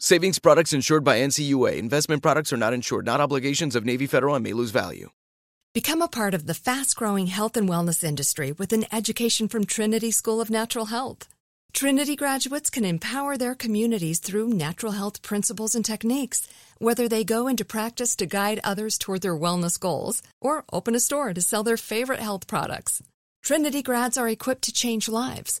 Savings products insured by NCUA. Investment products are not insured, not obligations of Navy Federal and may lose value. Become a part of the fast growing health and wellness industry with an education from Trinity School of Natural Health. Trinity graduates can empower their communities through natural health principles and techniques, whether they go into practice to guide others toward their wellness goals or open a store to sell their favorite health products. Trinity grads are equipped to change lives.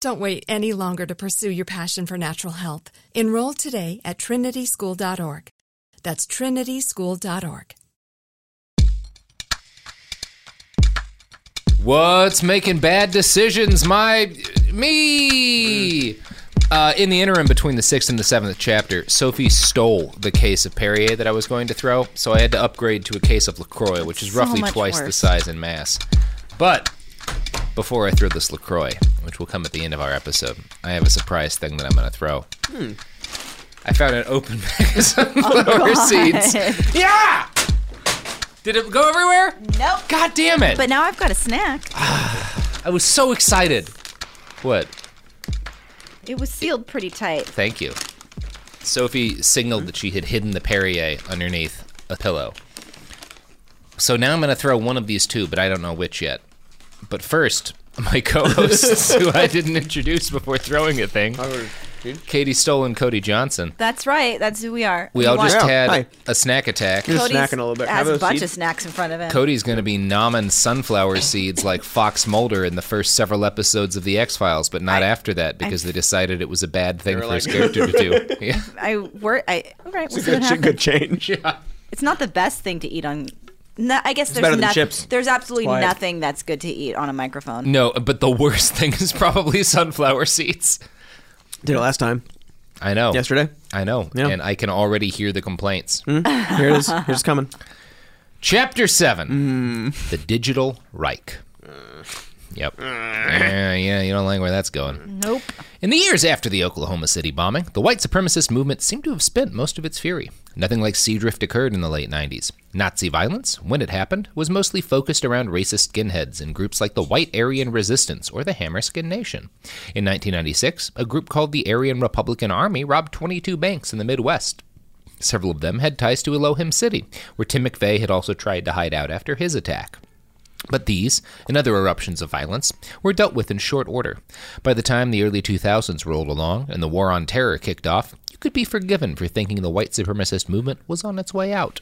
Don't wait any longer to pursue your passion for natural health. Enroll today at trinityschool.org. That's trinityschool.org. What's making bad decisions? My me. Uh, in the interim between the sixth and the seventh chapter, Sophie stole the case of Perrier that I was going to throw, so I had to upgrade to a case of Lacroix, which is So roughly much twice the size and mass. But before I throw this Lacroix, which will come at the end of our episode, I have a surprise thing that I'm going to throw. Hmm. I found an open bag of Oh, seeds. Yeah. Did it go everywhere? Nope. God damn it! But now I've got a snack. I was so excited. What? It was sealed pretty tight. Thank you. Sophie signaled that she had hidden the Perrier underneath a pillow. So now I'm going to throw one of these two, but I don't know which yet. But first, my co-hosts, who I didn't introduce before throwing a thing, Katie Stoll and Cody Johnson. That's right. That's who we are. We all just Yeah, had hi. a snack attack. Just Cody's snacking a little bit. Has Have a a bunch seed. of snacks in front of him. Cody's going to be nomming sunflower seeds like Fox Mulder in the first several episodes of The X Files, but not I- after that because they decided it was a bad thing were for his like- character to do. Yeah. I work. I all right. We'll see a what good, happens. good change. It's not the best thing to eat on. No, I guess there's nothing. chips. There's absolutely Quiet. nothing that's good to eat on a microphone. No, but the worst thing is probably sunflower seeds. Did it last time. I know. Yesterday. I know. Yeah. And I can already hear the complaints. Mm-hmm. Here it is. Here's it's coming. Chapter 7 mm. The Digital Reich. Uh. Yep. yeah, yeah, you don't like where that's going. Nope. In the years after the Oklahoma City bombing, the white supremacist movement seemed to have spent most of its fury. Nothing like Seadrift occurred in the late 90s. Nazi violence, when it happened, was mostly focused around racist skinheads and groups like the White Aryan Resistance or the Hammerskin Nation. In 1996, a group called the Aryan Republican Army robbed 22 banks in the Midwest. Several of them had ties to Elohim City, where Tim McVeigh had also tried to hide out after his attack. But these, and other eruptions of violence, were dealt with in short order. By the time the early 2000s rolled along and the War on Terror kicked off, you could be forgiven for thinking the white supremacist movement was on its way out.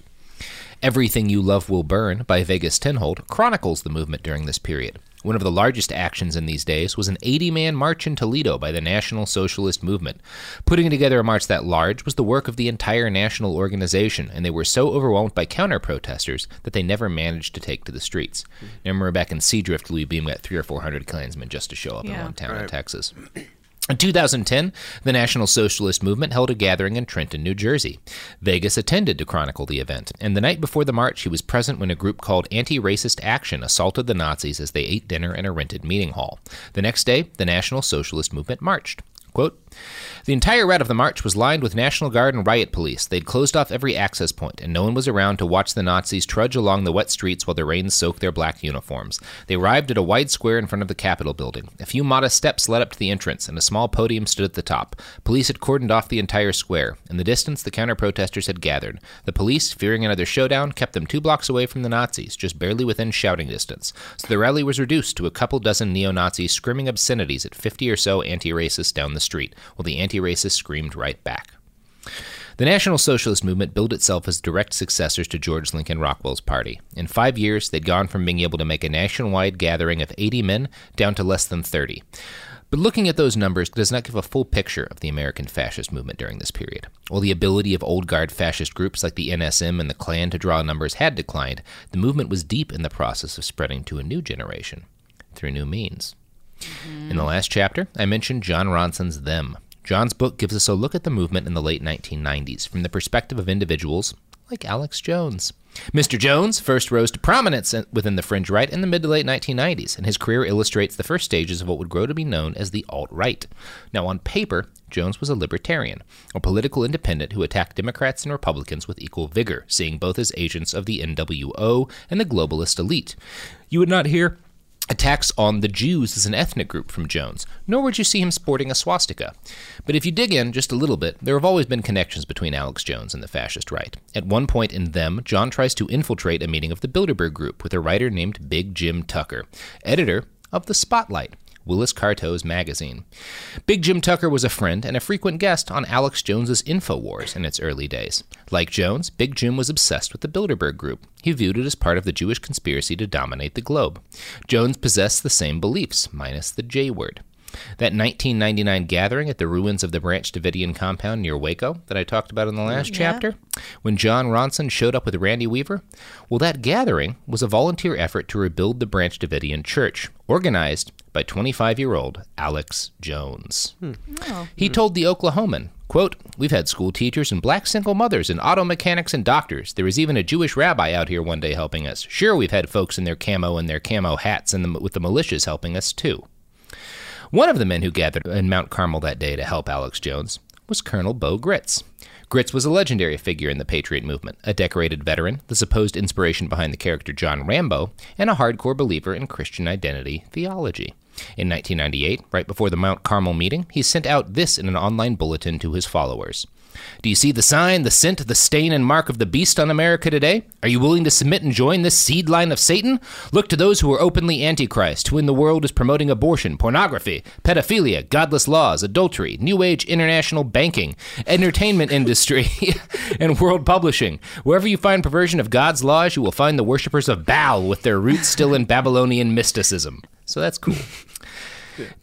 Everything You Love Will Burn by Vegas Tenold chronicles the movement during this period. One of the largest actions in these days was an 80 man march in Toledo by the National Socialist Movement. Putting together a march that large was the work of the entire national organization, and they were so overwhelmed by counter protesters that they never managed to take to the streets. I remember back in Seadrift, Louis Beam got three or four hundred Klansmen just to show up in one town in Texas. In 2010, the National Socialist Movement held a gathering in Trenton, New Jersey. Vegas attended to chronicle the event, and the night before the march, he was present when a group called Anti Racist Action assaulted the Nazis as they ate dinner in a rented meeting hall. The next day, the National Socialist Movement marched. Quote, the entire route of the march was lined with National Guard and riot police. They'd closed off every access point, and no one was around to watch the Nazis trudge along the wet streets while the rain soaked their black uniforms. They arrived at a wide square in front of the Capitol building. A few modest steps led up to the entrance, and a small podium stood at the top. Police had cordoned off the entire square. In the distance, the counter protesters had gathered. The police, fearing another showdown, kept them two blocks away from the Nazis, just barely within shouting distance. So the rally was reduced to a couple dozen neo Nazis screaming obscenities at 50 or so anti racists down the street, while the anti racists screamed right back. The National Socialist Movement billed itself as direct successors to George Lincoln Rockwell's party. In five years, they'd gone from being able to make a nationwide gathering of 80 men down to less than 30. But looking at those numbers does not give a full picture of the American fascist movement during this period. While the ability of old guard fascist groups like the NSM and the Klan to draw numbers had declined, the movement was deep in the process of spreading to a new generation through new means. In the last chapter, I mentioned Jon Ronson's Them. Jon's book gives us a look at the movement in the late 1990s from the perspective of individuals like Alex Jones. Mr. Jones first rose to prominence within the fringe right in the mid to late 1990s, and his career illustrates the first stages of what would grow to be known as the alt right. Now, on paper, Jones was a libertarian, a political independent who attacked Democrats and Republicans with equal vigor, seeing both as agents of the NWO and the globalist elite. You would not hear attacks on the Jews as an ethnic group from Jones, nor would you see him sporting a swastika. But if you dig in just a little bit, there have always been connections between Alex Jones and the fascist right. At one point in Them, Jon tries to infiltrate a meeting of the Bilderberg Group with a writer named Big Jim Tucker, editor of The Spotlight. Willis Carto's magazine. Big Jim Tucker was a friend and a frequent guest on Alex Jones's InfoWars in its early days. Like Jones, Big Jim was obsessed with the Bilderberg Group. He viewed it as part of the Jewish conspiracy to dominate the globe. Jones possessed the same beliefs, minus the J word. That 1999 gathering at the ruins of the Branch Davidian compound near Waco that I talked about in the last chapter, when Jon Ronson showed up with Randy Weaver, well, that gathering was a volunteer effort to rebuild the Branch Davidian church, organized by 25 year old Alex Jones. Hmm. Oh. He told the Oklahoman, quote, We've had school teachers and black single mothers and auto mechanics and doctors. There was even a Jewish rabbi out here one day helping us. Sure, we've had folks in their camo and their camo hats and the, with the militias helping us too. One of the men who gathered in Mount Carmel that day to help Alex Jones was Colonel Bo Gritz. Gritz was a legendary figure in the Patriot movement, a decorated veteran, the supposed inspiration behind the character John Rambo, and a hardcore believer in Christian identity theology. In 1998, right before the Mount Carmel meeting, he sent out this in an online bulletin to his followers. Do you see the sign, the scent, the stain, and mark of the beast on America today? Are you willing to submit and join this seed line of Satan? Look to those who are openly antichrist, who in the world is promoting abortion, pornography, pedophilia, godless laws, adultery, new age international banking, entertainment industry, and world publishing. Wherever you find perversion of God's laws, you will find the worshippers of Baal with their roots still in Babylonian mysticism. So that's cool.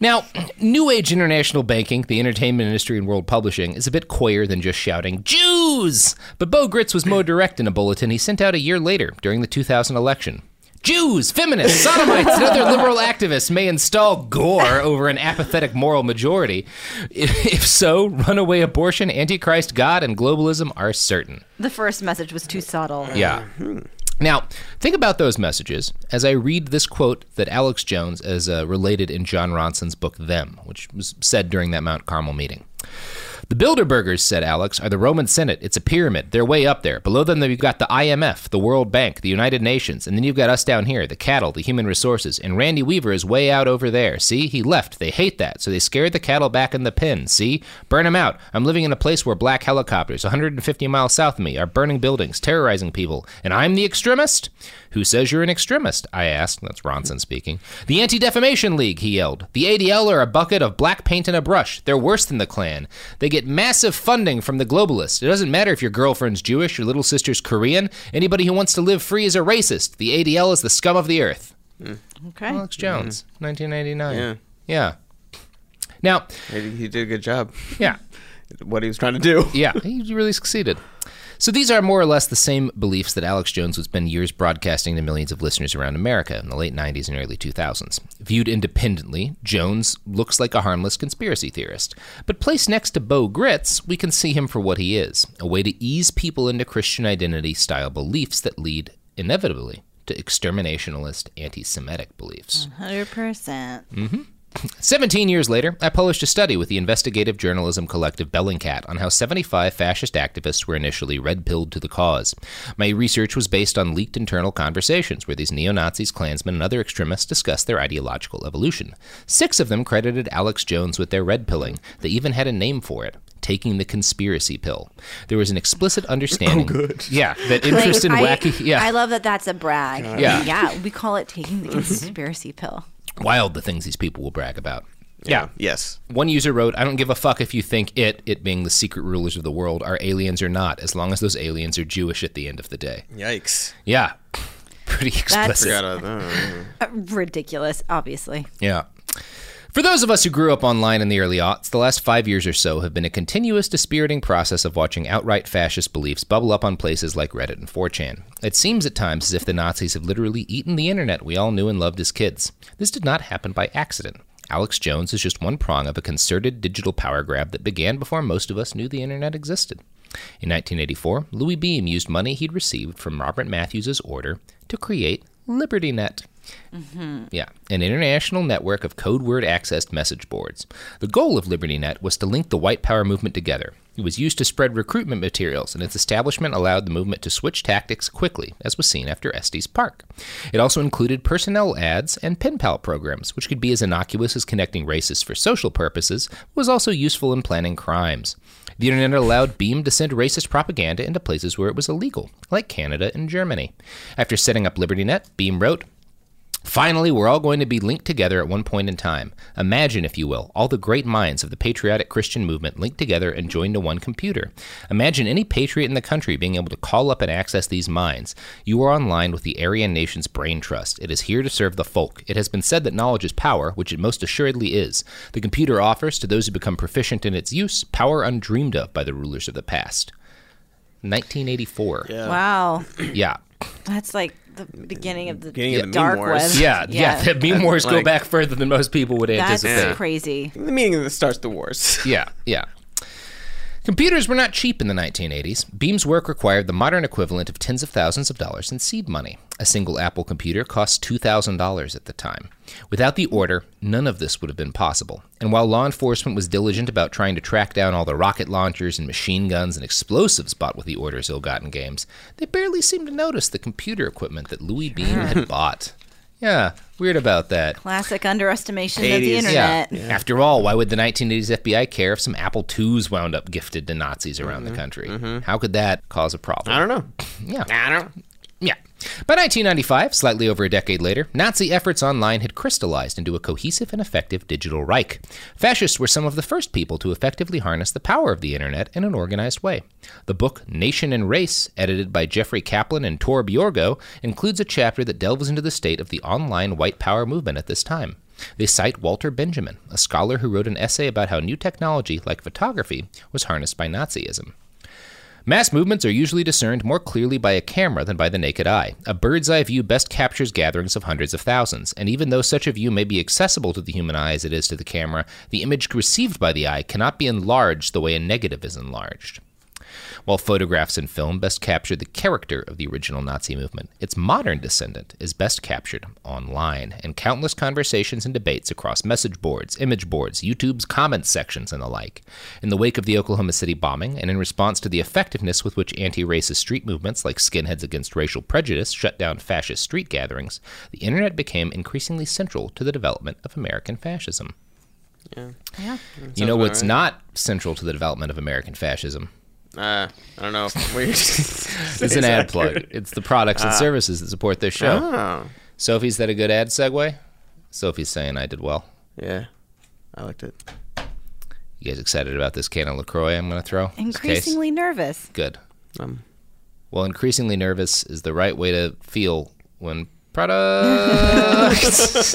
Now, New Age international banking, the entertainment industry, and world publishing is a bit coyer than just shouting, Jews! But Bo Gritz was more direct in a bulletin he sent out a year later during the 2000 election. Jews, feminists, sodomites, and other liberal activists may install gore over an apathetic moral majority. If so, runaway abortion, antichrist God, and globalism are certain. The first message was too subtle. Yeah. Hmm. Now, think about those messages as I read this quote that Alex Jones has uh, related in Jon Ronson's book Them, which was said during that Mount Carmel meeting. The Bilderbergers, said Alex, are the Roman Senate. It's a pyramid. They're way up there. Below them, you've got the IMF, the World Bank, the United Nations, and then you've got us down here, the cattle, the human resources. And Randy Weaver is way out over there. See? He left. They hate that. So they scared the cattle back in the pen. See? Burn them out. I'm living in a place where black helicopters, 150 miles south of me, are burning buildings, terrorizing people. And I'm the extremist? Who says you're an extremist? I asked. That's Ronson speaking. The Anti Defamation League, he yelled. The ADL are a bucket of black paint and a brush. They're worse than the Klan. They get massive funding from the globalists. It doesn't matter if your girlfriend's Jewish, your little sister's Korean. Anybody who wants to live free is a racist. The ADL is the scum of the earth. Hmm. Okay. Alex Jones, hmm. 1999. Yeah. Yeah. Now, He, he did a good job. yeah, What he was trying to do. yeah, he really succeeded. So these are more or less the same beliefs that Alex Jones would spend years broadcasting to millions of listeners around America in the late 90s and early 2000s. Viewed independently, Jones looks like a harmless conspiracy theorist. But placed next to Bo Gritz, we can see him for what he is a way to ease people into Christian identity style beliefs that lead, inevitably, to exterminationalist anti Semitic beliefs. 100%. 17 years later, I published a study with the investigative journalism collective Bellingcat on how 75 fascist activists were initially red pilled to the cause. My research was based on leaked internal conversations where these neo Nazis, Klansmen, and other extremists discussed their ideological evolution. Six of them credited Alex Jones with their red pilling. They even had a name for it. Taking the conspiracy pill. There was an explicit oh, understanding. Oh, Yeah, that interest in Like, wacky. Yeah, I love that that's a brag. Yeah. Yeah. We call it taking the conspiracy pill. Wild the things these people will brag about. Yeah. Yes. One user wrote, I don't give a fuck if you think it, it being the secret rulers of the world, are aliens or not, as long as those aliens are Jewish at the end of the day. Yikes. Yeah. Pretty explicit. That's- Forgot about that. Ridiculous, obviously. Yeah. For those of us who grew up online in the early aughts, the last five years or so have been a continuous dispiriting process of watching outright fascist beliefs bubble up on places like Reddit and 4chan. It seems at times as if the Nazis have literally eaten the internet we all knew and loved as kids. This did not happen by accident. Alex Jones is just one prong of a concerted digital power grab that began before most of us knew the internet existed. In 1984, Louis Beam used money he'd received from Robert Mathews' order to create LibertyNet. Mm-hmm. Yeah, an international network of code word accessed message boards. The goal of LibertyNet was to link the white power movement together. It was used to spread recruitment materials, and its establishment allowed the movement to switch tactics quickly, as was seen after Estes Park. It also included personnel ads and pen pal programs, which could be as innocuous as connecting racists for social purposes, but was also useful in planning crimes. The internet allowed Beam to send racist propaganda into places where it was illegal, like Canada and Germany. After setting up LibertyNet, Beam wrote, Finally, we're all going to be linked together at one point in time. Imagine, if you will, all the great minds of the patriotic Christian movement linked together and joined to one computer. Imagine any patriot in the country being able to call up and access these minds. You are online with the Aryan Nation's brain trust. It is here to serve the folk. It has been said that knowledge is power, which it most assuredly is. The computer offers, to those who become proficient in its use, power undreamed of by the rulers of the past. 1984. Yeah. Wow. Yeah. That's like the beginning of the Beginning of the meme dark wars. web. Yeah, yeah. The meme wars go Like- back further than most people would anticipate. That's anticipate. crazy. The meaning that starts the wars. Yeah, yeah. Computers were not cheap in the 1980s. Beam's work required the modern equivalent of tens of thousands of dollars in seed money. A single Apple computer cost $2,000 at the time. Without the order, none of this would have been possible. And while law enforcement was diligent about trying to track down all the rocket launchers and machine guns and explosives bought with the order's ill gotten games, they barely seemed to notice the computer equipment that Louis Beam had bought. Yeah, weird about that. Classic underestimation of the internet. Yeah. After all, why would the 1980s FBI care if some Apple IIs wound up gifted to Nazis around the mm-hmm. country? Mm-hmm. How could that cause a problem? I don't know. Yeah. I don't. Yeah. By 1995, slightly over a decade later, Nazi efforts online had crystallized into a cohesive and effective digital Reich. Fascists were some of the first people to effectively harness the power of the internet in an organized way. The book Nation and Race, edited by Jeffrey Kaplan and Tor Bjorgo, includes a chapter that delves into the state of the online white power movement at this time. They cite Walter Benjamin, a scholar who wrote an essay about how new technology, like photography, was harnessed by Nazism. Mass movements are usually discerned more clearly by a camera than by the naked eye. A bird's eye view best captures gatherings of hundreds of thousands, and even though such a view may be accessible to the human eye as it is to the camera, the image received by the eye cannot be enlarged the way a negative is enlarged. While photographs and film best capture the character of the original Nazi movement, its modern descendant is best captured online in countless conversations and debates across message boards, image boards, YouTube's comments sections, and the like. In the wake of the Oklahoma City bombing, and in response to the effectiveness with which anti racist street movements like Skinheads Against Racial Prejudice shut down fascist street gatherings, the internet became increasingly central to the development of American fascism. Yeah. yeah. You know what's right. not central to the development of American fascism? Uh, I don't know. Weird. It's an ad plug. It's the products and services that support this show. Oh. Sophie's that a good ad segue? Sophie's saying I did well. Yeah. I liked it. You guys excited about this can of LaCroix I'm going to throw? Increasingly nervous. Good. Um, Well, increasingly nervous is the right way to feel when products.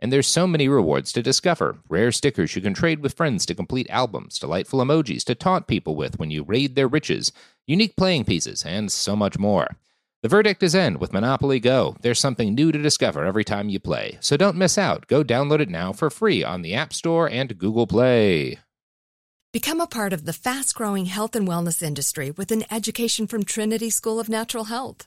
And there's so many rewards to discover rare stickers you can trade with friends to complete albums, delightful emojis to taunt people with when you raid their riches, unique playing pieces, and so much more. The verdict is in with Monopoly Go. There's something new to discover every time you play. So don't miss out. Go download it now for free on the App Store and Google Play. Become a part of the fast growing health and wellness industry with an education from Trinity School of Natural Health.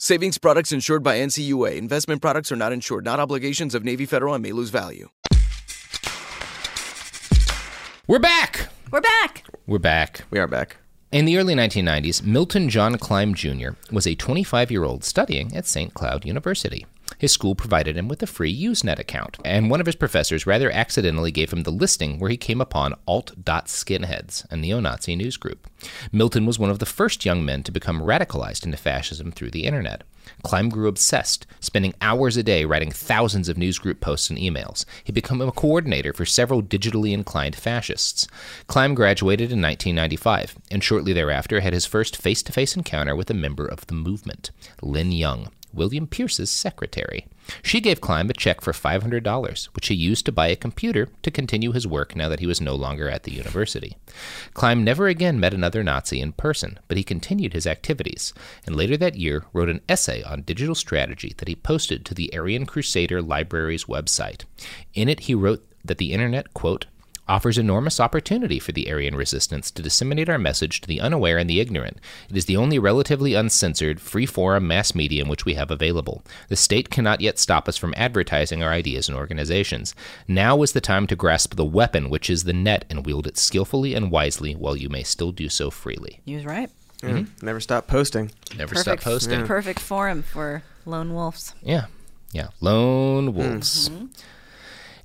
Savings products insured by NCUA. Investment products are not insured, not obligations of Navy Federal and may lose value. We're back! We're back. We're back. We are back. In the early 1990s, Milton John Kleim Jr. was a 25 year old studying at St. Cloud University. His school provided him with a free Usenet account, and one of his professors rather accidentally gave him the listing where he came upon Alt.Skinheads, a neo Nazi news group. Milton was one of the first young men to become radicalized into fascism through the internet. Kleim grew obsessed, spending hours a day writing thousands of newsgroup posts and emails. He became a coordinator for several digitally inclined fascists. Kleim graduated in 1995, and shortly thereafter had his first face to face encounter with a member of the movement, Lynn Young. William Pierce's secretary. She gave Kleim a check for $500, which he used to buy a computer to continue his work now that he was no longer at the university. Kleim never again met another Nazi in person, but he continued his activities, and later that year wrote an essay on digital strategy that he posted to the Aryan Crusader Library's website. In it, he wrote that the internet, quote, offers enormous opportunity for the Aryan resistance to disseminate our message to the unaware and the ignorant. It is the only relatively uncensored, free forum mass medium which we have available. The state cannot yet stop us from advertising our ideas and organizations. Now is the time to grasp the weapon which is the net and wield it skillfully and wisely while you may still do so freely. He was right. Yeah. Mm-hmm. Never stop posting. Never stop posting. Perfect forum for lone wolves. Yeah. Yeah. Lone hmm. wolves. Mm-hmm.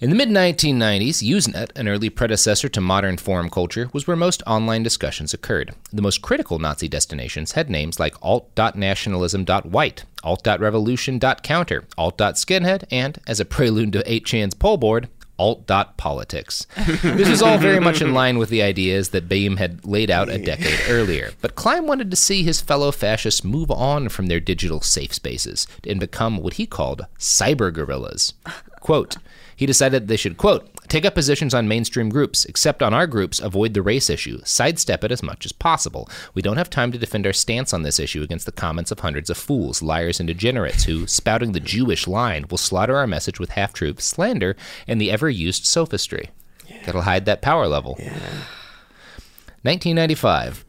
In the mid 1990s, Usenet, an early predecessor to modern forum culture, was where most online discussions occurred. The most critical Nazi destinations had names like alt.nationalism.white, alt.revolution.counter, alt.skinhead, and, as a prelude to 8chan's poll board, alt.politics. this was all very much in line with the ideas that Beam had laid out a decade earlier. But Kleim wanted to see his fellow fascists move on from their digital safe spaces and become what he called cyber guerrillas. Quote, he decided they should, quote, take up positions on mainstream groups, except on our groups, avoid the race issue, sidestep it as much as possible. We don't have time to defend our stance on this issue against the comments of hundreds of fools, liars, and degenerates who, spouting the Jewish line, will slaughter our message with half truth, slander, and the ever used sophistry. That'll hide that power level. Yeah. 1995.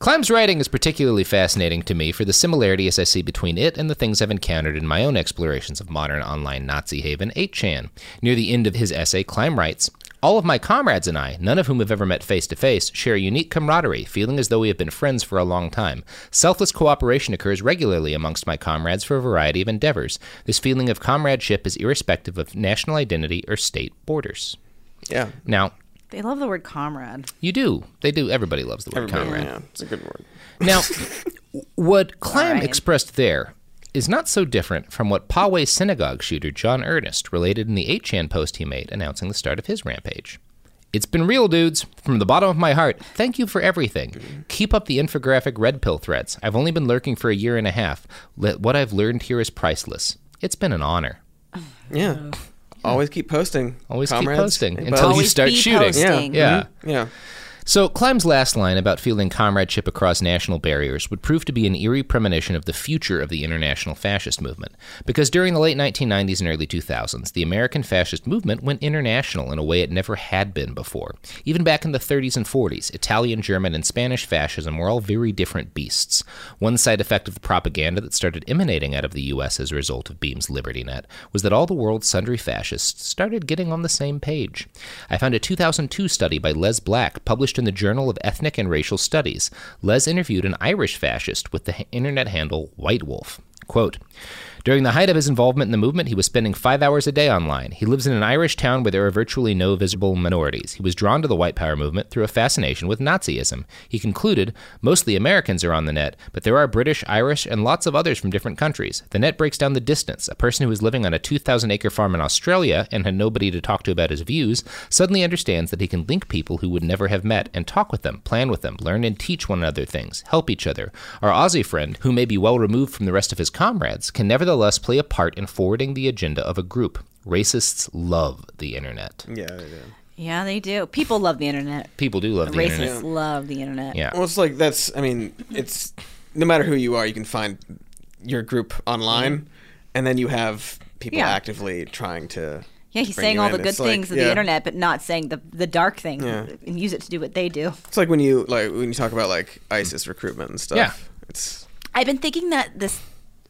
Kleim's writing is particularly fascinating to me for the similarities I see between it and the things I've encountered in my own explorations of modern online Nazi haven 8chan. Near the end of his essay, Climb writes, all of my comrades and I, none of whom have ever met face to face, share a unique camaraderie, feeling as though we have been friends for a long time. Selfless cooperation occurs regularly amongst my comrades for a variety of endeavors. This feeling of comradeship is irrespective of national identity or state borders. Yeah. Now, They love the word comrade. you do. They do. Everybody loves the word Everybody, comrade. yeah, it's a good word. Now, what Kleim right. expressed there is not so different from what Poway synagogue shooter John Earnest related in the 8chan post he made announcing the start of his rampage. It's been real, dudes. From the bottom of my heart, thank you for everything. Keep up the infographic red pill threads. I've only been lurking for a year and a half. What I've learned here is priceless. It's been an honor. Yeah. Oh. Always keep posting. Always comrades. keep posting until bud. you start shooting. posting. Yeah. Mm-hmm. Yeah. So, Kleim's last line about feeling comradeship across national barriers would prove to be an eerie premonition of the future of the international fascist movement. Because during the late 1990s and early 2000s, the American fascist movement went international in a way it never had been before. Even back in the 30s and 40s, Italian, German, and Spanish fascism were all very different beasts. One side effect of the propaganda that started emanating out of the U.S. as a result of Beam's Liberty Net was that all the world's sundry fascists started getting on the same page. I found a 2002 study by Les Back published in the Journal of Ethnic and Racial Studies. Les interviewed an Irish fascist with the internet handle White Wolf. Quote, during the height of his involvement in the movement, he was spending five hours a day online. He lives in an Irish town where there are virtually no visible minorities. He was drawn to the white power movement through a fascination with Nazism. He concluded, mostly Americans are on the net, but there are British, Irish, and lots of others from different countries. The net breaks down the distance. A person who was living on a 2,000 acre farm in Australia and had nobody to talk to about his views suddenly understands that he can link people who would never have met and talk with them, plan with them, learn and teach one another things, help each other. Our Aussie friend, who may be well removed from the rest of his comrades, can nevertheless play a part in forwarding the agenda of a group. Racists love the internet. Yeah. they do. Yeah, they do. People love the internet. People do love the Racists internet. love the internet. Yeah. Well, it's like that's. I mean, it's no matter who you are, you can find your group online, mm-hmm. and then you have people Yeah. actively trying to. Yeah, he's saying all in. the good It's like- things of yeah. the internet, but not saying the the dark things Yeah. and use it to do what they do. It's like when you like when you talk about like ISIS recruitment and stuff. Yeah. It's I've been thinking that this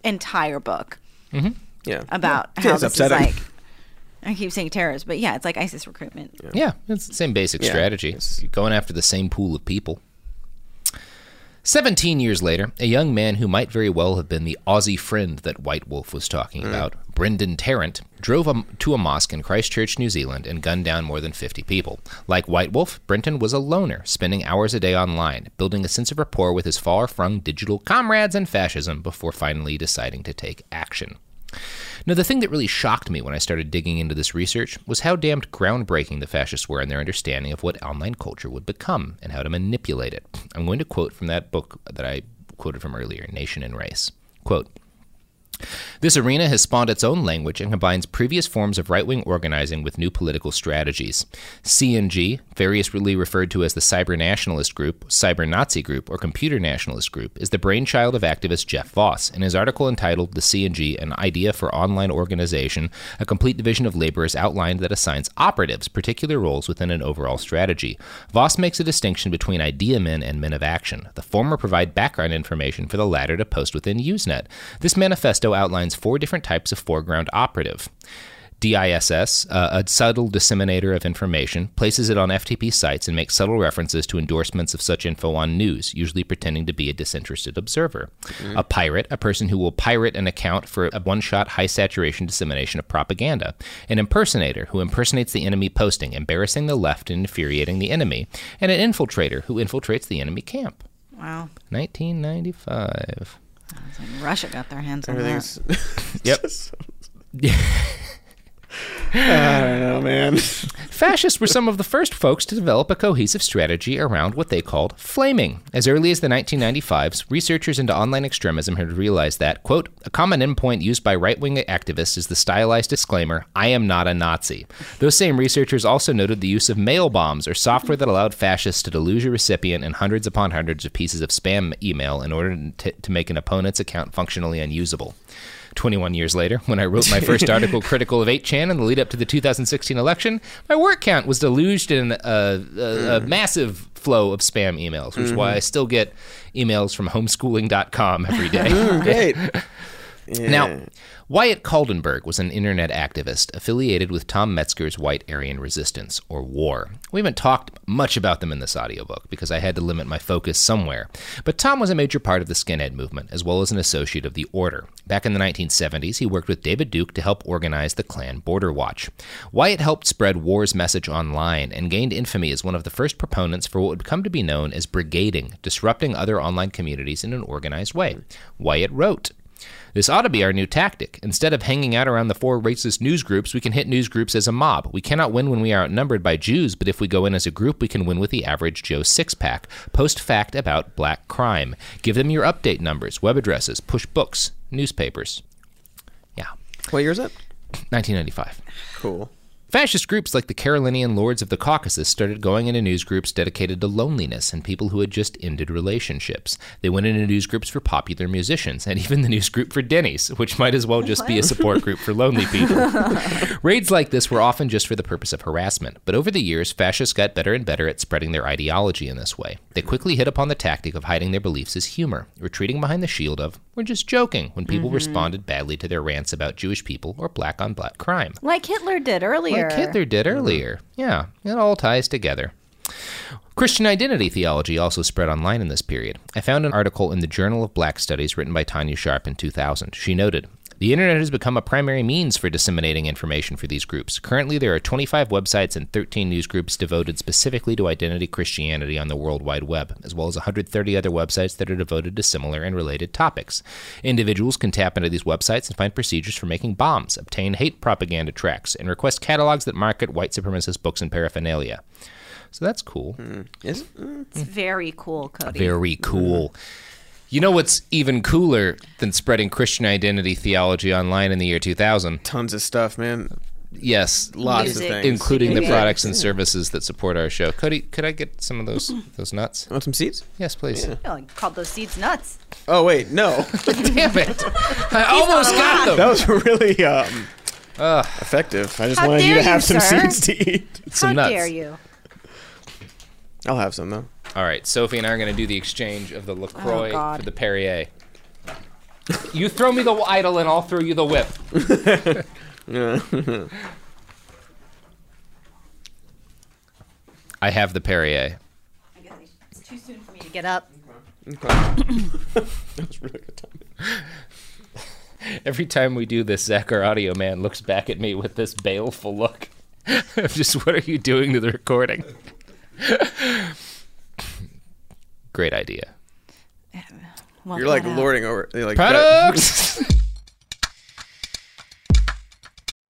entire book mm-hmm. yeah. about Yeah, how it's this upsetting. is like. I keep saying terrorist, but yeah, it's like ISIS recruitment. Yeah, it's the same basic Yeah, strategy. it's- You're going after the same pool of people. Seventeen years later, a young man who might very well have been the Aussie friend that White Wolf was talking about, Brenton Tarrant, drove a, to a mosque in Christchurch, New Zealand, and gunned down more than 50 people. Like White Wolf, Brenton was a loner, spending hours a day online, building a sense of rapport with his far-flung digital comrades and fascism before finally deciding to take action. Now, the thing that really shocked me when I started digging into this research was how damned groundbreaking the fascists were in their understanding of what online culture would become and how to manipulate it. I'm going to quote from that book that I quoted from earlier, Nation and Race. Quote, this arena has spawned its own language and combines previous forms of right wing organizing with new political strategies. CNG, variously referred to as the Cyber Nationalist Group, Cyber Nazi Group, or Computer Nationalist Group, is the brainchild of activist Jeff Voss. In his article entitled The CNG An Idea for Online Organization, a complete division of labor is outlined that assigns operatives particular roles within an overall strategy. Voss makes a distinction between idea men and men of action. The former provide background information for the latter to post within Usenet. This manifesto outlines four different types of foreground operative. DISS, uh, a subtle disseminator of information, places it on FTP sites and makes subtle references to endorsements of such info on news, usually pretending to be a disinterested observer. A pirate, a person who will pirate an account for a one shot, high saturation dissemination of propaganda. An impersonator, who impersonates the enemy posting, embarrassing the left and infuriating the enemy. And an infiltrator, who infiltrates the enemy camp. Wow, 1995. Russia got their hands on that. Everything's. Yep. I don't know, man. Fascists were some of the first folks to develop a cohesive strategy around what they called flaming. As early as the 1995s, researchers into online extremism had realized that, quote, a common endpoint used by right wing activists is the stylized disclaimer, I am not a Nazi. Those same researchers also noted the use of mail bombs, or software that allowed fascists to deluge a recipient in hundreds upon hundreds of pieces of spam email in order to, to make an opponent's account functionally unusable. 21 years later, when I wrote my first article critical of 8chan in the lead up to the 2016 election, my work count was deluged in a, a, a mm. massive flow of spam emails, which is why I mm-hmm. still get emails from homeschooling.com every day. Mm, great. Now, Wyatt Kaldenberg was an internet activist affiliated with Tom Metzger's White Aryan Resistance, or WAR. We haven't talked much about them in this audiobook because I had to limit my focus somewhere. But Tom was a major part of the skinhead movement, as well as an associate of the Order. Back in the 1970s, he worked with David Duke to help organize the Klan Border Watch. Wyatt helped spread WAR's message online and gained infamy as one of the first proponents for what would come to be known as brigading, disrupting other online communities in an organized way. Wyatt wrote, this ought to be our new tactic. Instead of hanging out around the four racist news groups, we can hit news groups as a mob. We cannot win when we are outnumbered by Jews, but if we go in as a group, we can win with the average Joe six pack. Post fact about black crime. Give them your update numbers, web addresses, push books, newspapers. Yeah. What year is it? 1995. Cool. Fascist groups like the Carolinian Lords of the Caucasus started going into news groups dedicated to loneliness and people who had just ended relationships. They went into news groups for popular musicians and even the news group for Denny's, which might as well just be a support group for lonely people. Raids like this were often just for the purpose of harassment, but over the years, fascists got better and better at spreading their ideology in this way. They quickly hit upon the tactic of hiding their beliefs as humor, retreating behind the shield of, we're just joking, when people mm-hmm. responded badly to their rants about Jewish people or black on black crime Like Hitler did earlier. like Hitler did mm-hmm. earlier. Yeah, it all ties together. Christian identity theology also spread online in this period. I found an article in the Journal of Black Studies written by Tanya Sharp in 2000. She noted, the internet has become a primary means for disseminating information for these groups. Currently, there are 25 websites and 13 news groups devoted specifically to identity Christianity on the World Wide Web, as well as 130 other websites that are devoted to similar and related topics. Individuals can tap into these websites and find procedures for making bombs, obtain hate propaganda tracks, and request catalogs that market white supremacist books and paraphernalia. So that's cool. Is it? Mm. It's very cool, Cody. Very cool. You know what's even cooler than spreading Christian identity theology online in the year 2000? Tons of stuff, man. Yes, Lots Music. of things. including the products and services that support our show. Cody, could I get some of those those nuts? Want some seeds? Yes, please. Oh, you called those seeds nuts. Oh wait, no. Damn it! I almost got them. that was really um, effective. I just How wanted you to have you, some sir. seeds to eat. Some How nuts. dare you? I'll have some though. All right, Sophie and I are going to do the exchange of the Lacroix Oh, for the Perrier. You throw me the idol, and I'll throw you the whip. I have the Perrier. I guess It's too soon for me to get up. That was really good time. Every time we do this, Zach, our audio man, looks back at me with this baleful look. of just, what are you doing to the recording? Great idea. Well, You're like out. lording over. You're like Products!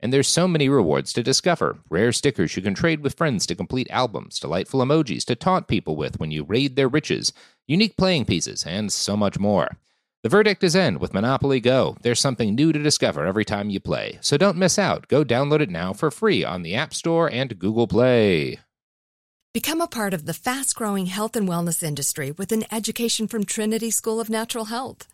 And there's so many rewards to discover rare stickers you can trade with friends to complete albums, delightful emojis to taunt people with when you raid their riches, unique playing pieces, and so much more. The verdict is in with Monopoly Go. There's something new to discover every time you play. So don't miss out. Go download it now for free on the App Store and Google Play. Become a part of the fast growing health and wellness industry with an education from Trinity School of Natural Health.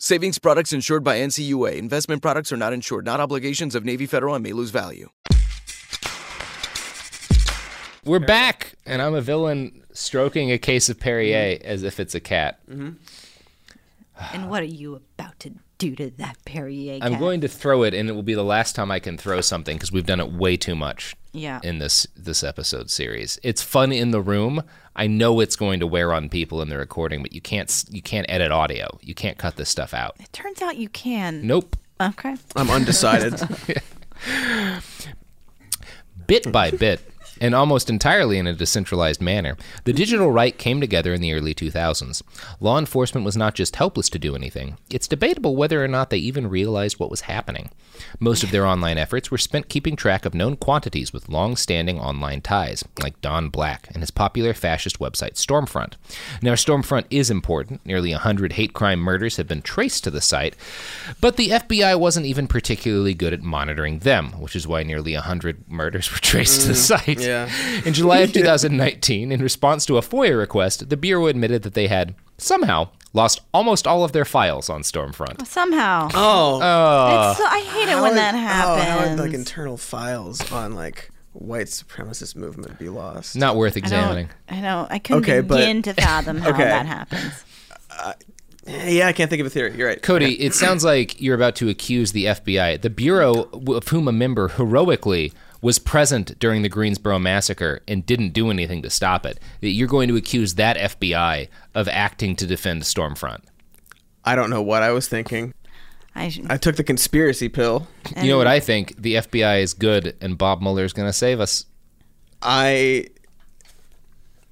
Savings products insured by NCUA. Investment products are not insured, not obligations of Navy Federal and may lose value. We're back, and I'm a villain stroking a case of Perrier mm-hmm. as if it's a cat. Mm-hmm. And what are you about to do to that Perrier I'm going to throw it, and it will be the last time I can throw something because we've done it way too much Yeah. in this this episode series. It's fun in the room. I know it's going to wear on people in the recording, but you can't you can't edit audio. You can't cut this stuff out. It turns out you can. Nope. Okay. I'm undecided. Bit by bit, and almost entirely in a decentralized manner, the digital right came together in the early 2000s. Law enforcement was not just helpless to do anything, it's debatable whether or not they even realized what was happening. Most of their online efforts were spent keeping track of known quantities with long standing online ties, like Don Black and his popular fascist website Stormfront. Now, Stormfront is important. Nearly 100 hate crime murders have been traced to the site, but the FBI wasn't even particularly good at monitoring them, which is why nearly 100 murders were traced to the mm. site. yeah. In July of 2019, in response to a FOIA request, the Bureau admitted that they had somehow lost almost all of their files on Stormfront. Somehow. Oh. Uh. It's so, I hate it when that Oh, happens. how would like internal files on like white supremacist movement be lost? Not worth I don't, examining. I know. I couldn't Okay, but- begin to fathom how Okay. that happens. Uh, uh, yeah, I can't think of a theory. You're right. Cody, it sounds like you're about to accuse the FBI, the Bureau of whom a member heroically was present during the Greensboro massacre and didn't do anything to stop it. That you're going to accuse that FBI of acting to defend Stormfront. I don't know what I was thinking. I I took the conspiracy pill. you know what I think? The FBI is good and Bob Mueller's going to save us. I.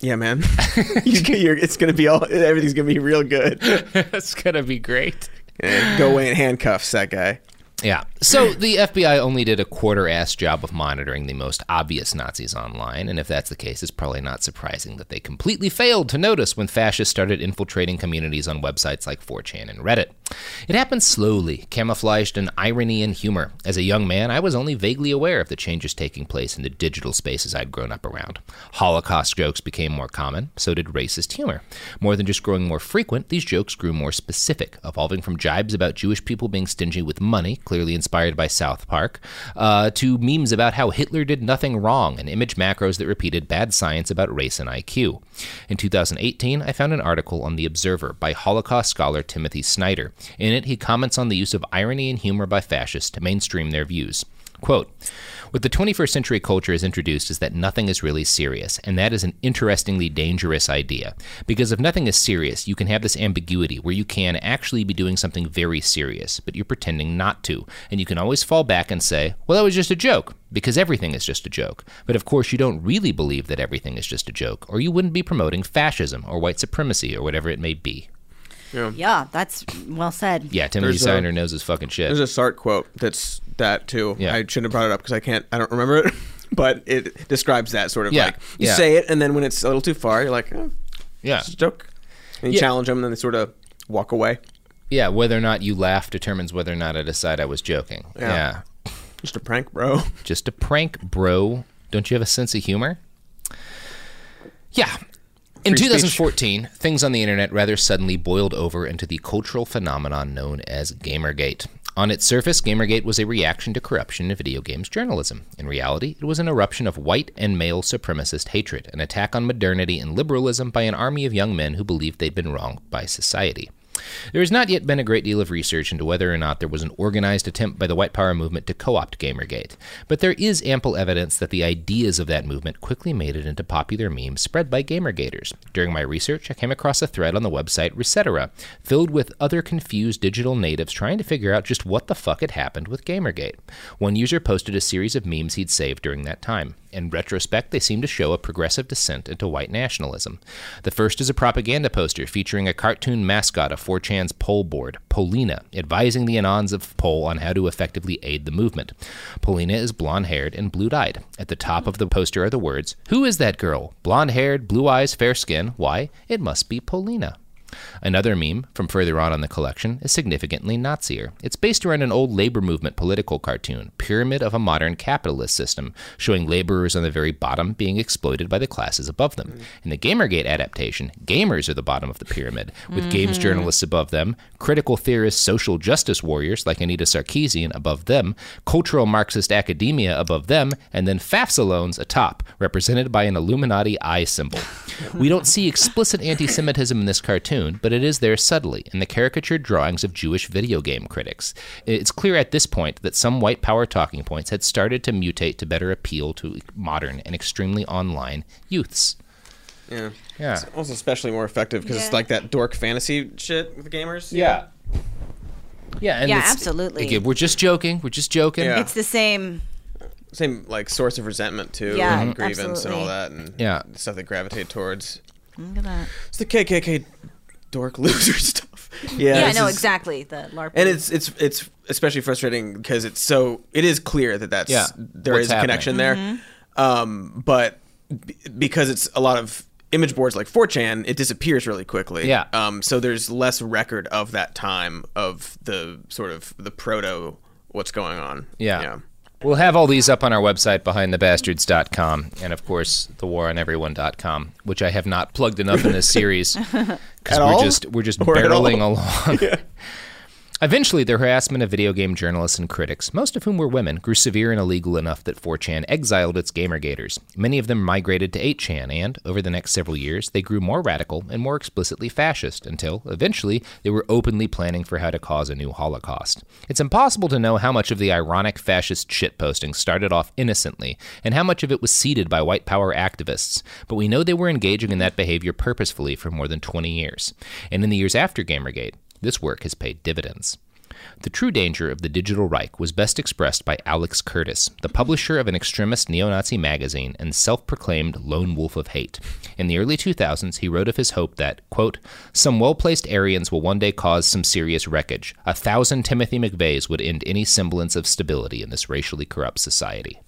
Yeah, man. you, you're, it's gonna be all. Everything's gonna be real good. it's going to be great. And go away in handcuffs, that guy. Yeah. So the FBI only did a quarter ass job of monitoring the most obvious Nazis online, and if that's the case, it's probably not surprising that they completely failed to notice when fascists started infiltrating communities on websites like 4chan and Reddit. It happened slowly, camouflaged in irony and humor. As a young man, I was only vaguely aware of the changes taking place in the digital spaces I'd grown up around. Holocaust jokes became more common, so did racist humor. More than just growing more frequent, these jokes grew more specific, evolving from jibes about Jewish people being stingy with money, clearly inspired by South Park, uh, to memes about how Hitler did nothing wrong and image macros that repeated bad science about race and IQ. In 2018, I found an article on The Observer by Holocaust scholar Timothy Snyder. In it, he comments on the use of irony and humor by fascists to mainstream their views. Quote, what the 21st century culture has introduced is that nothing is really serious, and that is an interestingly dangerous idea. Because if nothing is serious, you can have this ambiguity where you can actually be doing something very serious, but you're pretending not to, and you can always fall back and say, well, that was just a joke, because everything is just a joke. But of course, you don't really believe that everything is just a joke, or you wouldn't be promoting fascism or white supremacy or whatever it may be. Yeah, that's well said. Yeah, Timothy There's a- Snyder knows his fucking shit. There's a Sartre quote that's that too. Yeah. I shouldn't have brought it up because I can't. I don't remember it, but it describes that sort of Yeah, like you yeah. say it, and then when it's a little too far, you're like, oh, yeah. it's a joke, and you Yeah. challenge them, and then they sort of walk away. Yeah, whether or not you laugh determines whether or not I decide I was joking. Yeah. yeah. Just a prank, bro. Just a prank, bro. Don't you have a sense of humor? Yeah. In Free speech. 2014, things on the internet rather suddenly boiled over into the cultural phenomenon known as Gamergate. On its surface, Gamergate was a reaction to corruption in video games journalism. In reality, it was an eruption of white and male supremacist hatred, an attack on modernity and liberalism by an army of young men who believed they'd been wronged by society. There has not yet been a great deal of research into whether or not there was an organized attempt by the white power movement to co opt Gamergate, but there is ample evidence that the ideas of that movement quickly made it into popular memes spread by Gamergaters. During my research, I came across a thread on the website Resetera, filled with other confused digital natives trying to figure out just what the fuck had happened with Gamergate. One user posted a series of memes he'd saved during that time. In retrospect, they seem to show a progressive descent into white nationalism. The first is a propaganda poster featuring a cartoon mascot of 4chan's pol board, Polina, advising the Anons of Pol on how to effectively aid the movement. Polina is blonde haired and blue eyed. At the top of the poster are the words, Who is that girl? Blonde haired, blue eyes, fair skin. Why? It must be Polina. Another meme from further on in the collection is significantly Nazier. It's based around an old labor movement political cartoon, Pyramid of a Modern Capitalist System, showing laborers on the very bottom being exploited by the classes above them. Mm-hmm. In the Gamergate adaptation, gamers are the bottom of the pyramid, with mm-hmm. games journalists above them, critical theorists, social justice warriors like Anita Sarkeesian above them, cultural Marxist academia above them, and then FAFSA loans atop, represented by an Illuminati eye symbol. we don't see explicit anti Semitism in this cartoon, but it is there subtly in the caricatured drawings of Jewish video game critics. It's clear at this point that some white power talking points had started to mutate to better appeal to modern and extremely online youths. Yeah. Yeah. It's also especially more effective because it's like that dork fantasy shit with gamers. Yeah. Yeah, and Yeah, it's- absolutely. again, we're just joking. We're just joking. Yeah. It's the same. Same like source of resentment too, Yeah, and grievance and all that, and Yeah. stuff they gravitate towards. Look at that. It's the KKK dork loser stuff. Yeah, Yeah, this no, is- exactly. The LARP. And it's it's it's especially frustrating because it's so it is clear that that's Yeah, there what's is a happening. connection there, um, but b- because it's a lot of image boards like 4chan, it disappears really quickly. Yeah. Um, so there's less record of that time of the sort of the proto what's going on. Yeah. Yeah. We'll have all these up on our website, behindthebastards.com, and of course, thewaroneveryone.com, which I have not plugged enough in this series because we're all? just we're just Or barreling along. Eventually, the harassment of video game journalists and critics, most of whom were women, grew severe and illegal enough that 4chan exiled its Gamergaters. Many of them migrated to 8chan, and, over the next several years, they grew more radical and more explicitly fascist until, eventually, they were openly planning for how to cause a new Holocaust. It's impossible to know how much of the ironic fascist shitposting started off innocently and how much of it was seeded by white power activists, but we know they were engaging in that behavior purposefully for more than 20 years. And in the years after Gamergate, this work has paid dividends. The true danger of the digital Reich was best expressed by Alex Curtis, the publisher of an extremist neo Nazi magazine and self proclaimed lone wolf of hate. In the early 2000s, he wrote of his hope that, quote, some well placed Aryans will one day cause some serious wreckage. A thousand Timothy McVeighs would end any semblance of stability in this racially corrupt society.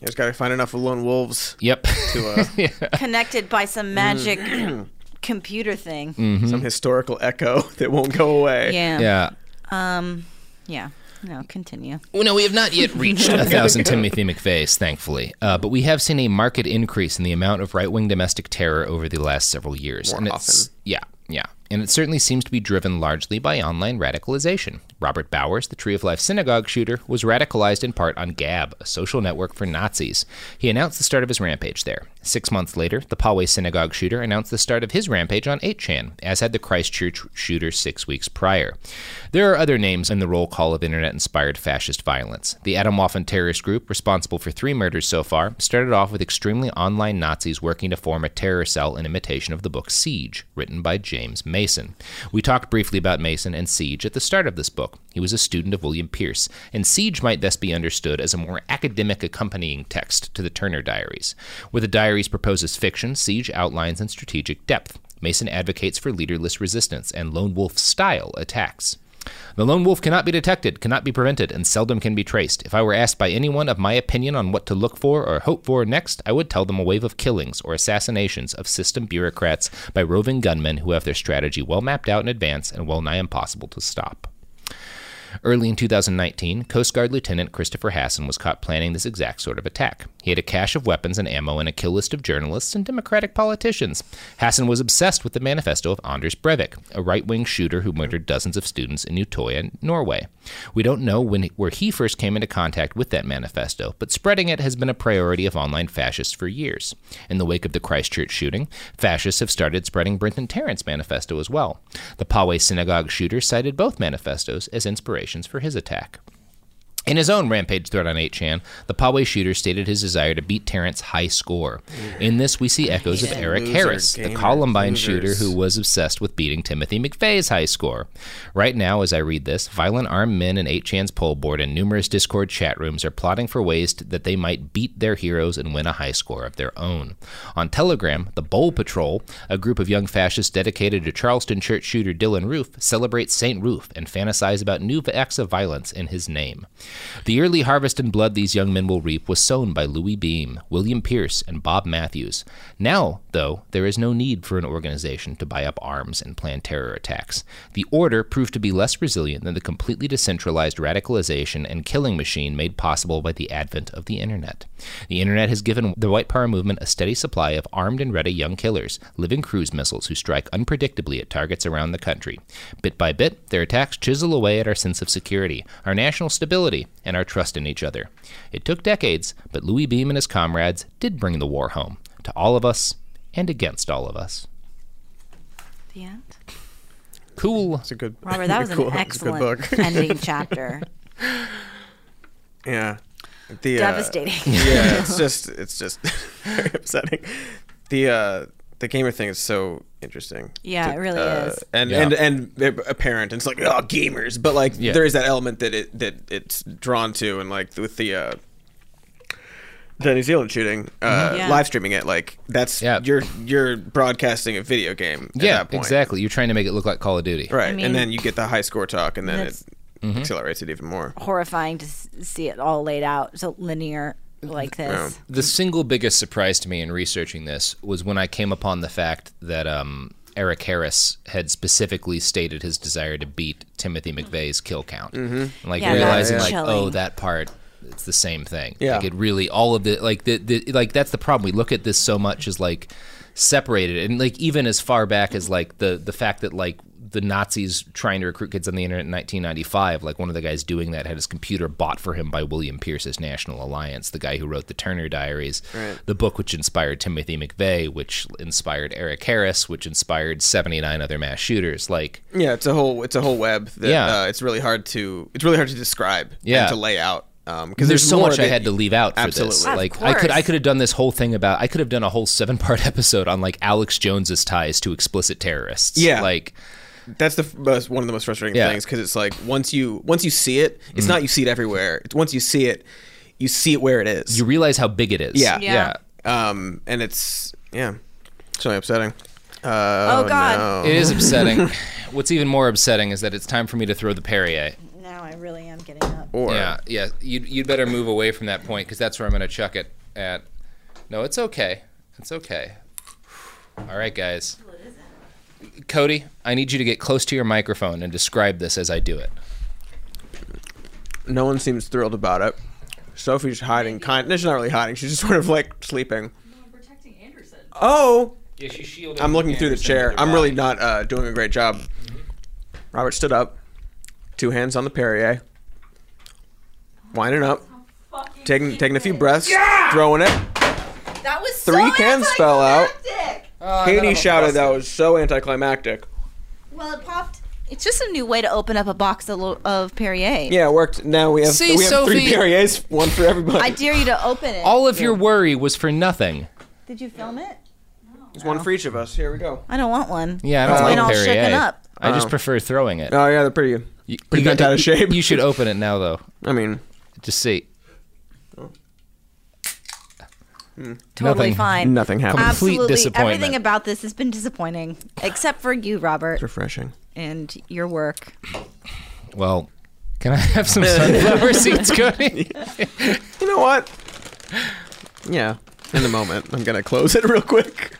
You just got to find enough lone wolves Yep. to uh, connected by some magic. computer thing. some historical echo that won't go away. Yeah. yeah. Um. Yeah. No. Continue. Well, no, we have not yet reached a thousand Timothy McVeighs, thankfully. Uh, but we have seen a marked increase in the amount of right-wing domestic terror over the last several years. More and it's, often. Yeah, yeah. And it certainly seems to be driven largely by online radicalization. Robert Bowers, the Tree of Life synagogue shooter, was radicalized in part on Gab, a social network for Nazis. He announced the start of his rampage there. Six months later, the Poway synagogue shooter announced the start of his rampage on 8chan, as had the Christchurch shooter six weeks prior. There are other names in the roll call of internet inspired fascist violence. The Atomwaffen terrorist group, responsible for three murders so far, started off with extremely online Nazis working to form a terror cell in imitation of the book Siege, written by James Mason. We talked briefly about Mason and Siege at the start of this book. He was a student of William Pierce, and Siege might best be understood as a more academic accompanying text to the Turner Diaries. Where the diaries proposes fiction, Siege outlines in strategic depth. Mason advocates for leaderless resistance and lone wolf style attacks. The lone wolf cannot be detected, cannot be prevented, and seldom can be traced. If I were asked by anyone of my opinion on what to look for or hope for next, I would tell them a wave of killings or assassinations of system bureaucrats by roving gunmen who have their strategy well mapped out in advance and well nigh impossible to stop. Early in 2019, Coast Guard Lieutenant Christopher Hasson was caught planning this exact sort of attack. He had a cache of weapons and ammo and a kill list of journalists and Democratic politicians. Hasson was obsessed with the manifesto of Anders Breivik, a right wing shooter who murdered dozens of students in Utoya, Norway. We don't know when, where he first came into contact with that manifesto, but spreading it has been a priority of online fascists for years. In the wake of the Christchurch shooting, fascists have started spreading Brenton Tarrant's manifesto as well. The Poway synagogue shooter cited both manifestos as inspirations for his attack. In his own rampage thread on 8chan, the Poway shooter stated his desire to beat Tarrant's high score. In this, we see echoes of Eric Loser, Harris, the Columbine losers. shooter who was obsessed with beating Timothy McVeigh's high score. Right now, as I read this, violent armed men in 8chan's pol board and numerous Discord chat rooms are plotting for ways to, that they might beat their heroes and win a high score of their own. On Telegram, the Bowl Patrol, a group of young fascists dedicated to Charleston church shooter Dylann Roof, celebrates St. Roof and fantasize about new acts of violence in his name. The early harvest in blood these young men will reap was sown by Louis Beam, William Pierce, and Bob Mathews. Now, though, there is no need for an organization to buy up arms and plan terror attacks. The order proved to be less resilient than the completely decentralized radicalization and killing machine made possible by the advent of the internet. The internet has given the white power movement a steady supply of armed and ready young killers, living cruise missiles who strike unpredictably at targets around the country. Bit by bit, their attacks chisel away at our sense of security, our national stability, and our trust in each other. It took decades, but Louis Beam and his comrades did bring the war home, to all of us and against all of us. The end. Cool. It's a good. Robert, that was cool, an a good excellent book. ending chapter. Yeah. The, uh, Devastating. yeah, it's just it's just very upsetting. The uh the gamer thing is so interesting. Yeah, it really uh, is. And Yeah. and and apparent. And it's like oh gamers, but like Yeah. there is that element that it that it's drawn to, and like with the uh the New Zealand shooting, uh, Yeah. live streaming it, like that's Mm-hmm. Yeah. you're you're broadcasting a video game. At Yeah, that point. exactly. You're trying to make it look like Call of Duty. Right, mean- and then you get the high score talk, and then it Mm-hmm. accelerates it even more. Horrifying to see it all laid out so linear like this. The single biggest surprise to me in researching this was when I came upon the fact that um, Eric Harris had specifically stated his desire to beat Timothy McVeigh's kill count. Mm-hmm. Like Yeah, realizing, that's like, oh, that part. It's the same thing. Yeah. Like it really, all of the like the, the like that's the problem. We look at this so much as like separated, and like even as far back as like the the fact that like the Nazis trying to recruit kids on the internet in 1995, like one of the guys doing that had his computer bought for him by William Pierce's National Alliance, the guy who wrote the Turner Diaries, the book which inspired Timothy McVeigh, which inspired Eric Harris, which inspired 79 other mass shooters. Like, Yeah, it's a whole it's a whole web that Yeah. uh, it's really hard to it's really hard to describe Yeah. and to lay out because there's, so more much I had to leave out for Absolutely. this. Like I could I could have done this whole thing about I could have done a whole seven part episode on like Alex Jones's ties to explicit terrorists. Yeah. Like That's the f- most, one of the most frustrating Yeah. things because it's like once you once you see it, it's not you see it everywhere. It's once you see it, you see it where it is. you realize how big it is. Yeah. Yeah. Yeah. um, and it's yeah, it's really upsetting. Uh, Oh, God. no. It is upsetting. What's even more upsetting is that it's time for me to throw the Perrier. Now I really am getting up. Or Yeah, yeah. You'd, you'd better move away from that point because that's where I'm going to chuck it at. No, it's okay. It's okay. All right, guys. Cody, I need you to get close to your microphone and describe this as I do it. no one seems thrilled about it. Sophie's hiding. Kind. She's not really hiding. She's just sort of like sleeping. protecting Anderson. Oh, Yeah, she's shielding. I'm looking through the chair. I'm really not uh, doing a great job. Robert stood up, two hands on the Perrier, winding up, taking taking a few breaths, throwing it. That was Three cans fell out. Oh, Katie shouted that was so anticlimactic. Well, it popped. It's just a new way to open up a box of, lo- of Perrier. Yeah, it worked. Now we have See, we have three Perriers, one for everybody. I dare you to open it. All of your worry was for nothing. Did you film it? There's one for each of us. Here we go. I don't want one. Yeah, I don't It's been like all Perrier. shooken up. I just Oh. prefer throwing it. Oh yeah, they're pretty. You- pretty you bent got- out of shape. You should open it now, though. I mean, Just see. Hmm. Totally Nothing. fine. nothing happened. Complete Absolutely, disappointment. everything about this has been disappointing, except for you, Robert, It's refreshing. and your work. Well, can I have some sunflower seeds, Cody? You know what? Yeah. In the moment, I'm gonna close it real quick.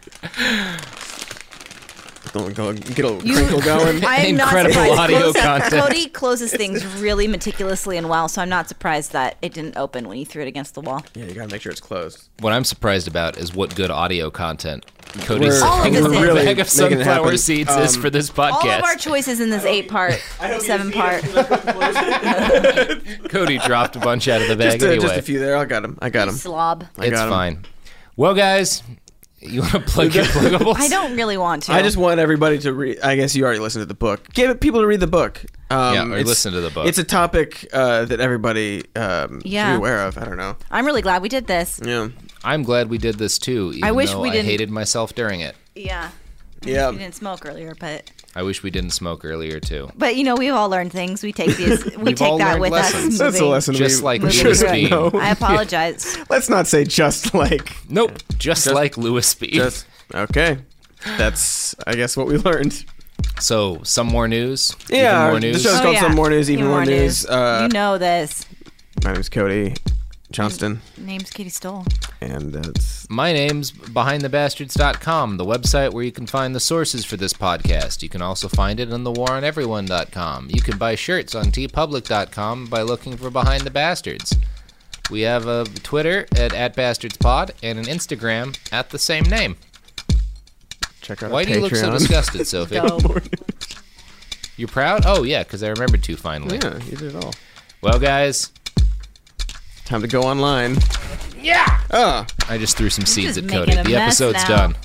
Don't go get a little You- crinkle going. I'm not Incredible surprised. audio Close- content. Cody closes things really meticulously and well, so I'm not surprised that it didn't open when you threw it against the wall. yeah, you gotta make sure it's closed. What I'm surprised about is what good audio content Cody's We're- All of this we're really Really bag of sunflower happen. seeds is Um, for this podcast. All of our choices in this eight part, seven part. Cody dropped a bunch out of the bag Just, a, anyway. just a few there. I got him. I got him. Slob. I it's got 'em. fine. Well, guys, you want to plug your pluggables? I don't really want to. I just want everybody to read. I guess you already listened to the book. Give people to read the book. Um, Yeah, or it's- listen to the book. It's a topic uh, that everybody um, should Yeah. be aware of. I don't know. I'm really glad we did this. Yeah. I'm glad we did this too. Even I wish though we I didn't- hated myself during it. Yeah. Yeah. We didn't smoke earlier, but I wish we didn't smoke earlier too. but you know we've all learned things. We take these. We We've take that learned with lessons. us. That's a moving- lesson. Just we, like we Louis should B. know. I apologize. Let's not say just like. Nope, just, like Louis B. Just okay. That's I guess what we learned. So, some more news. Even Yeah, more the news. show's Oh, called yeah. Some More News, Even More News. Uh, you know this. My name's Cody Johnston, Name's Katie Stoll. and it's My name's BehindTheBastards.com, the website where you can find the sources for this podcast. You can also find it on TheWarOnEveryone.com. You can buy shirts on TeePublic.com by looking for Behind the Bastards. We have a Twitter at, at BastardsPod and an Instagram at the same name. check out. Why our do you look so Patreon. disgusted, Sophie? You're proud? Oh, yeah, because I remembered two finally. Yeah, you did it all. Well, guys, Time to go online. Yeah. Ah. I just threw some seeds at Cody. The episode's now. done.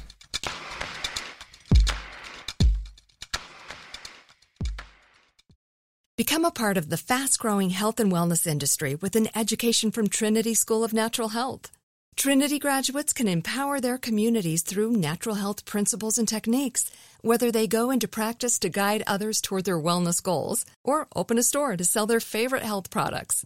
Become a part of the fast growing health and wellness industry with an education from Trinity School of Natural Health. Trinity graduates can empower their communities through natural health principles and techniques, whether they go into practice to guide others toward their wellness goals or open a store to sell their favorite health products.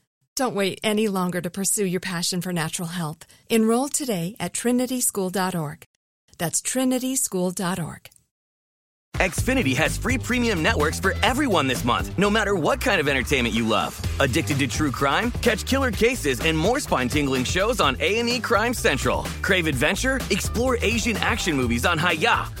Don't wait any longer to pursue your passion for natural health. Enroll today at trinityschool.org. That's trinityschool.org. Xfinity has free premium networks for everyone this month, no matter what kind of entertainment you love. Addicted to true crime? Catch killer cases and more spine-tingling shows on A&E Crime Central. Crave adventure? Explore Asian action movies on Hi-YAH.